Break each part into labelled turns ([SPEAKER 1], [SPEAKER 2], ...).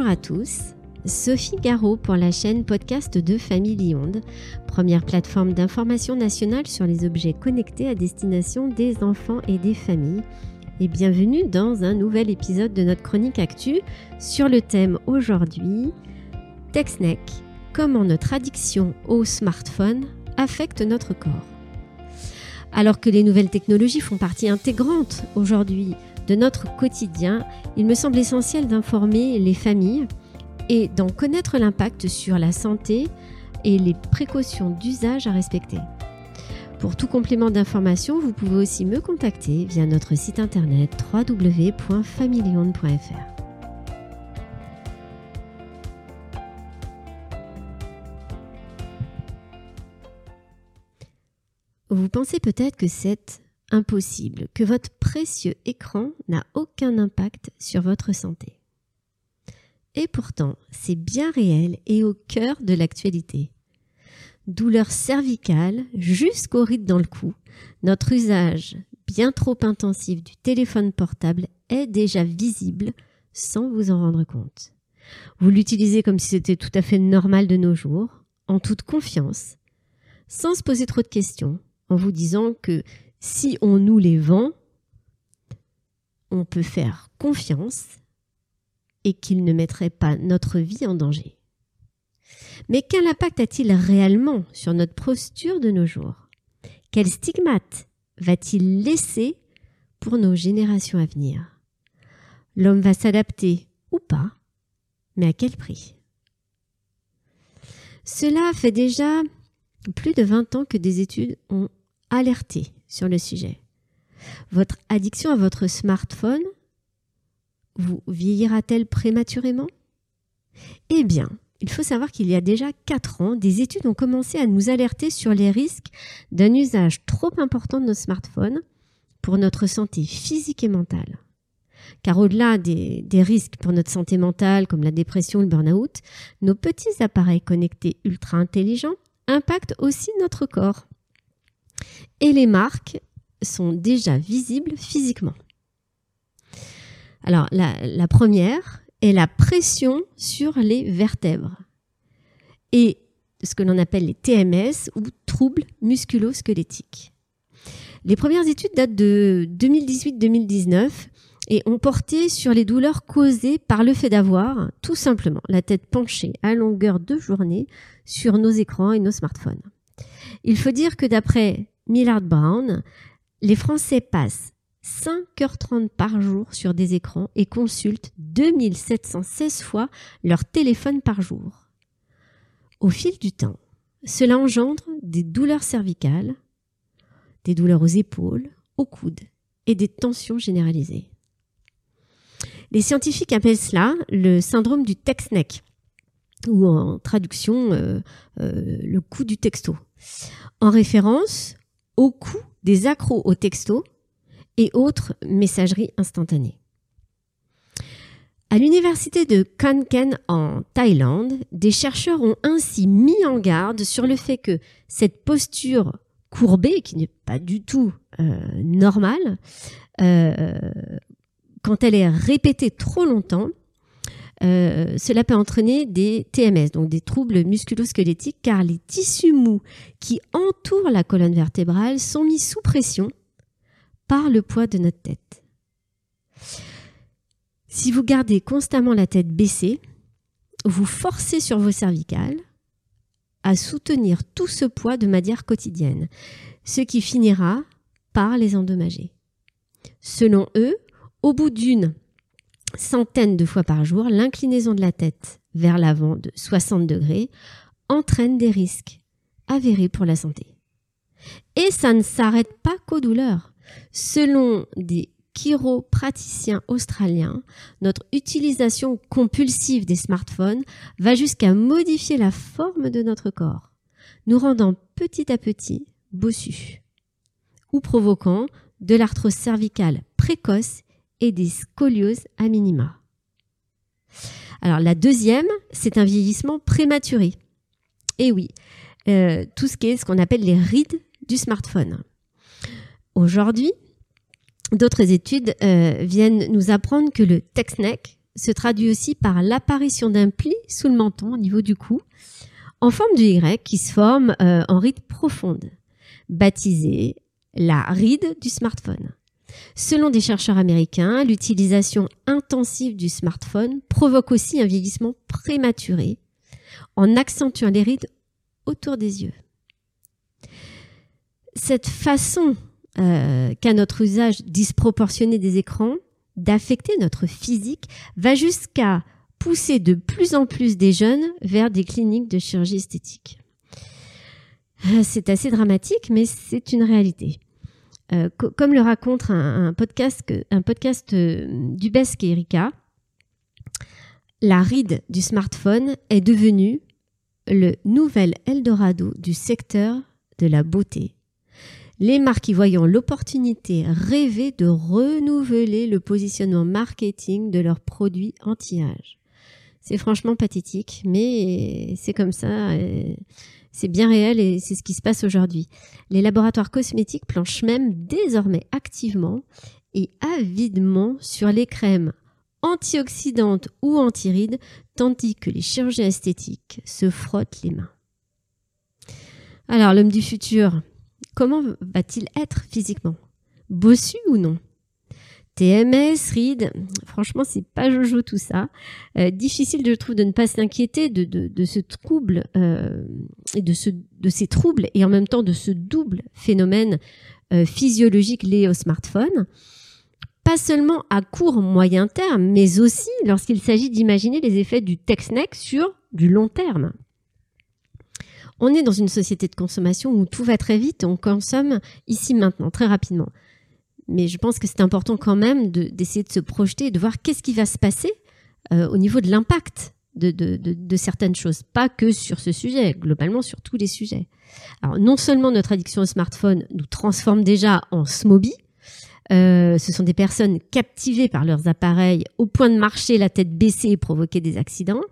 [SPEAKER 1] Bonjour à tous. Sophie Garot pour la chaîne podcast de Famille Onde, première plateforme d'information nationale sur les objets connectés à destination des enfants et des familles. Et bienvenue dans un nouvel épisode de notre chronique actu sur le thème aujourd'hui TechSneck, comment notre addiction au smartphone affecte notre corps. Alors que les nouvelles technologies font partie intégrante aujourd'hui de notre quotidien, il me semble essentiel d'informer les familles et d'en connaître l'impact sur la santé et les précautions d'usage à respecter. Pour tout complément d'information, vous pouvez aussi me contacter via notre site internet www.familionde.fr. Vous pensez peut-être que c'est impossible, que votre précieux écran n'a aucun impact sur votre santé. Et pourtant, c'est bien réel et au cœur de l'actualité. Douleur cervicale jusqu'au ride dans le cou, notre usage bien trop intensif du téléphone portable est déjà visible sans vous en rendre compte. Vous l'utilisez comme si c'était tout à fait normal de nos jours, en toute confiance, sans se poser trop de questions, en vous disant que si on nous les vend, on peut faire confiance et qu'ils ne mettraient pas notre vie en danger. Mais quel impact a-t-il réellement sur notre posture de nos jours? Quel stigmate va-t-il laisser pour nos générations à venir? L'homme va s'adapter ou pas, mais à quel prix? Cela fait déjà plus de 20 ans que des études ont alerté sur le sujet. Votre addiction à votre smartphone vous vieillira-t-elle prématurément? Eh bien, il faut savoir qu'il y a déjà 4 ans, des études ont commencé à nous alerter sur les risques d'un usage trop important de nos smartphones pour notre santé physique et mentale. Car au-delà des, des, risques pour notre santé mentale, comme la dépression ou le burn-out, nos petits appareils connectés ultra intelligents impactent aussi notre corps et les marques sont déjà visibles physiquement. Alors la, première est la pression sur les vertèbres et ce que l'on appelle les TMS ou troubles musculo-squelettiques. Les premières études datent de 2018-2019 et ont porté sur les douleurs causées par le fait d'avoir tout simplement la tête penchée à longueur de journée sur nos écrans et nos smartphones. Il faut dire que d'après Millard Brown, les Français passent 5h30 par jour sur des écrans et consultent 2716 fois leur téléphone par jour. Au fil du temps, cela engendre des douleurs cervicales, des douleurs aux épaules, aux coudes et des tensions généralisées. Les scientifiques appellent cela le syndrome du text-neck, ou en traduction euh, euh, le coup du texto, en référence au coût des accros au texto et autres messageries instantanées. À l'université de Kanken en Thaïlande, des chercheurs ont ainsi mis en garde sur le fait que cette posture courbée, qui n'est pas du tout euh, normale, euh, quand elle est répétée trop longtemps, euh, cela peut entraîner des TMS, donc des troubles musculo-squelettiques, car les tissus mous qui entourent la colonne vertébrale sont mis sous pression par le poids de notre tête. Si vous gardez constamment la tête baissée, vous forcez sur vos cervicales à soutenir tout ce poids de manière quotidienne, ce qui finira par les endommager. Selon eux, au bout d'une centaines de fois par jour, l'inclinaison de la tête vers l'avant de 60 degrés entraîne des risques avérés pour la santé. Et ça ne s'arrête pas qu'aux douleurs. Selon des chiropraticiens australiens, notre utilisation compulsive des smartphones va jusqu'à modifier la forme de notre corps, nous rendant petit à petit bossus ou provoquant de l'arthrose cervicale précoce et des scolioses à minima. Alors la deuxième, c'est un vieillissement prématuré. Et oui, euh, tout ce qui est ce qu'on appelle les rides du smartphone. Aujourd'hui, d'autres études euh, viennent nous apprendre que le text-neck, se traduit aussi par l'apparition d'un pli sous le menton au niveau du cou, en forme de Y qui se forme euh, en ride profonde, baptisée la ride du smartphone. Selon des chercheurs américains, l'utilisation intensive du smartphone provoque aussi un vieillissement prématuré en accentuant les rides autour des yeux. Cette façon euh, qu'a notre usage disproportionné des écrans d'affecter notre physique va jusqu'à pousser de plus en plus des jeunes vers des cliniques de chirurgie esthétique. Euh, c'est assez dramatique, mais c'est une réalité. Euh, comme le raconte un, podcast, euh, d'Ubesque et Erika, la ride du smartphone est devenue le nouvel Eldorado du secteur de la beauté. Les marques y voyant l'opportunité rêver de renouveler le positionnement marketing de leurs produits anti-âge. C'est franchement pathétique, mais c'est comme ça. C'est bien réel et c'est ce qui se passe aujourd'hui. Les laboratoires cosmétiques planchent même désormais activement et avidement sur les crèmes antioxydantes ou antirides, tandis que les chirurgiens esthétiques se frottent les mains. Alors, l'homme du futur, comment va-t-il être physiquement? Bossu ou non? TMS, RID, franchement, c'est pas jojo tout ça. Euh, difficile, je trouve, de ne pas s'inquiéter de, ce trouble euh, et de, ce, de ces troubles et en même temps de ce double phénomène euh, physiologique lié au smartphone. Pas seulement à court moyen terme, mais aussi lorsqu'il s'agit d'imaginer les effets du text-neck sur du long terme. On est dans une société de consommation où tout va très vite, on consomme ici maintenant, très rapidement mais je pense que c'est important quand même d'essayer de, se projeter et de voir qu'est-ce qui va se passer euh, au niveau de l'impact de, certaines choses, pas que sur ce sujet, globalement sur tous les sujets. Alors non seulement notre addiction au smartphone nous transforme déjà en smoby, euh, ce sont des personnes captivées par leurs appareils au point de marcher la tête baissée et provoquer des accidents,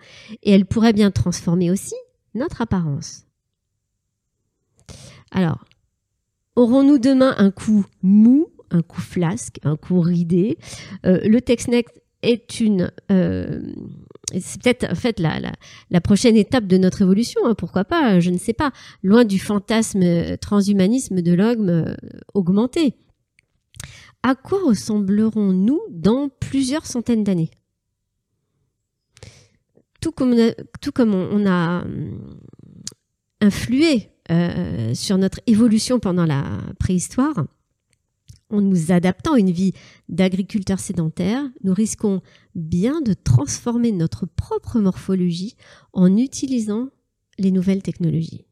[SPEAKER 1] et elles pourraient bien transformer aussi notre apparence. Alors, aurons-nous demain un coup mou? Un coup flasque, un coup ridé. Euh, le TextNet est une euh, c'est peut-être en fait la, prochaine étape de notre évolution, hein, pourquoi pas, je ne sais pas, loin du fantasme euh, transhumanisme de l'ogme augmenté. À quoi ressemblerons-nous dans plusieurs centaines d'années? Tout comme on, a influé sur notre évolution pendant la préhistoire, en nous adaptant à une vie d'agriculteur sédentaire, nous risquons bien de transformer notre propre morphologie en utilisant les nouvelles technologies.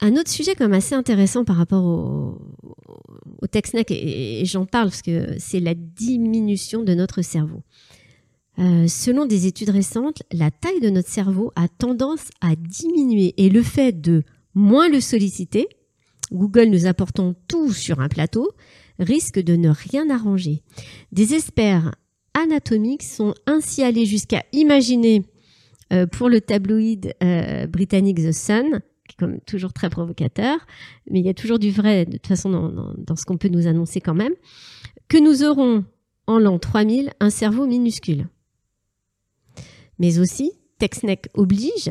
[SPEAKER 1] Un autre sujet comme assez intéressant par rapport au, au et, j'en parle parce que c'est la diminution de notre cerveau. Euh, selon des études récentes, la taille de notre cerveau a tendance à diminuer et le fait de moins le solliciter, Google nous apportant tout sur un plateau, risque de ne rien arranger. Des experts anatomiques sont ainsi allés jusqu'à imaginer euh, pour le tabloïd euh, britannique The Sun, qui est comme toujours très provocateur, mais il y a toujours du vrai de toute façon dans, ce qu'on peut nous annoncer quand même, que nous aurons en l'an 3000 un cerveau minuscule. Mais aussi, Texnec oblige,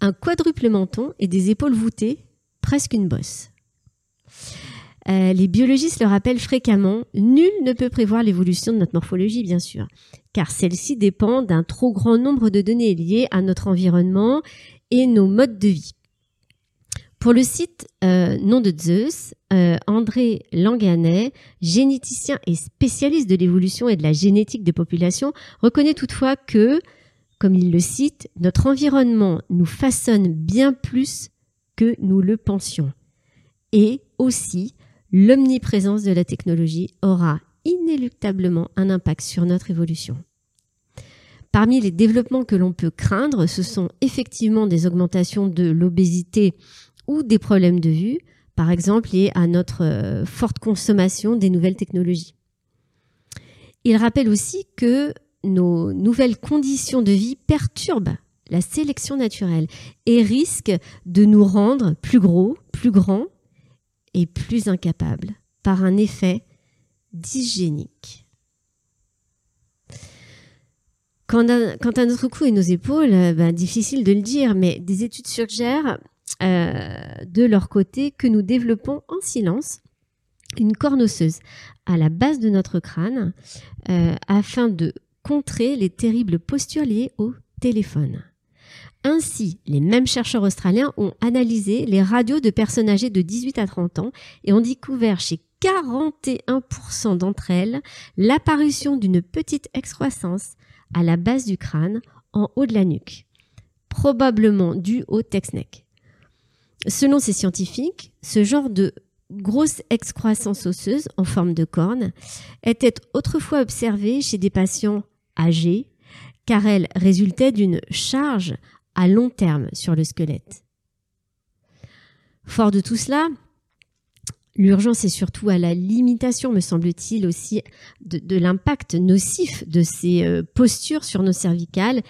[SPEAKER 1] un quadruple menton et des épaules voûtées presque une bosse. Euh, les biologistes le rappellent fréquemment, nul ne peut prévoir l'évolution de notre morphologie, bien sûr, car celle-ci dépend d'un trop grand nombre de données liées à notre environnement et nos modes de vie. Pour le site euh, Nom de Zeus, euh, André Langanet, généticien et spécialiste de l'évolution et de la génétique des populations, reconnaît toutefois que, comme il le cite, notre environnement nous façonne bien plus que nous le pensions. Et aussi, l'omniprésence de la technologie aura inéluctablement un impact sur notre évolution. Parmi les développements que l'on peut craindre, ce sont effectivement des augmentations de l'obésité ou des problèmes de vue, par exemple liés à notre euh, forte consommation des nouvelles technologies. Il rappelle aussi que nos nouvelles conditions de vie perturbent la sélection naturelle, et risque de nous rendre plus gros, plus grands et plus incapables par un effet dysgénique. Quant à, notre cou et nos épaules, ben, difficile de le dire, mais des études suggèrent de leur côté que nous développons en silence une corne osseuse à la base de notre crâne afin de contrer les terribles postures liées au téléphone. Ainsi, les mêmes chercheurs australiens ont analysé les radios de personnes âgées de 18 à 30 ans et ont découvert chez 41% d'entre elles l'apparition d'une petite excroissance à la base du crâne en haut de la nuque, probablement due au tex-neck. Selon ces scientifiques, ce genre de grosse excroissance osseuse en forme de corne était autrefois observé chez des patients âgés car elle résultait d'une charge à long terme sur le squelette. Fort de tout cela, l'urgence est surtout à la limitation, me semble-t-il, aussi de, l'impact nocif de ces euh, postures sur nos cervicales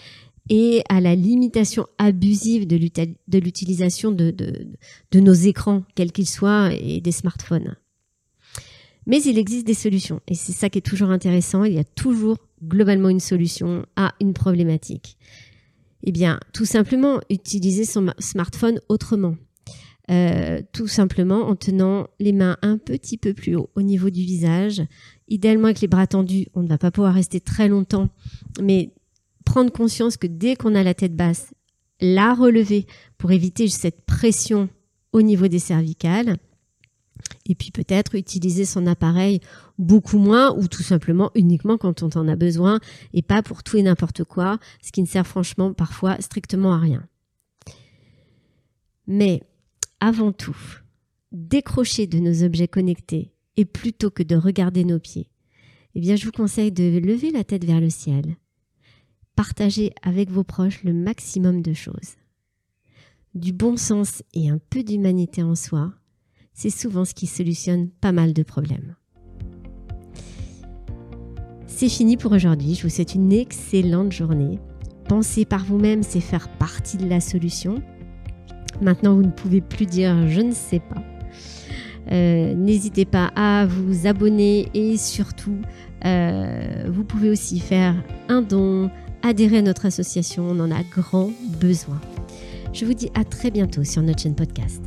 [SPEAKER 1] et à la limitation abusive de l'utilisation de, de, nos écrans, quels qu'ils soient, et des smartphones. Mais il existe des solutions, et c'est ça qui est toujours intéressant, il y a toujours globalement une solution à une problématique. Eh bien, tout simplement, utiliser son smartphone autrement. Euh, tout simplement en tenant les mains un petit peu plus haut au niveau du visage, idéalement avec les bras tendus. On ne va pas pouvoir rester très longtemps, mais prendre conscience que dès qu'on a la tête basse, la relever pour éviter cette pression au niveau des cervicales et puis peut-être utiliser son appareil beaucoup moins ou tout simplement uniquement quand on en a besoin et pas pour tout et n'importe quoi, ce qui ne sert franchement parfois strictement à rien. Mais avant tout, décrocher de nos objets connectés et plutôt que de regarder nos pieds, eh bien je vous conseille de lever la tête vers le ciel. Partagez avec vos proches le maximum de choses. Du bon sens et un peu d'humanité en soi, c'est souvent ce qui solutionne pas mal de problèmes. C'est fini pour aujourd'hui. Je vous souhaite une excellente journée. Penser par vous-même, c'est faire partie de la solution. Maintenant, vous ne pouvez plus dire je ne sais pas. Euh, n'hésitez pas à vous abonner et surtout, euh, vous pouvez aussi faire un don, adhérer à notre association. On en a grand besoin. Je vous dis à très bientôt sur notre chaîne podcast.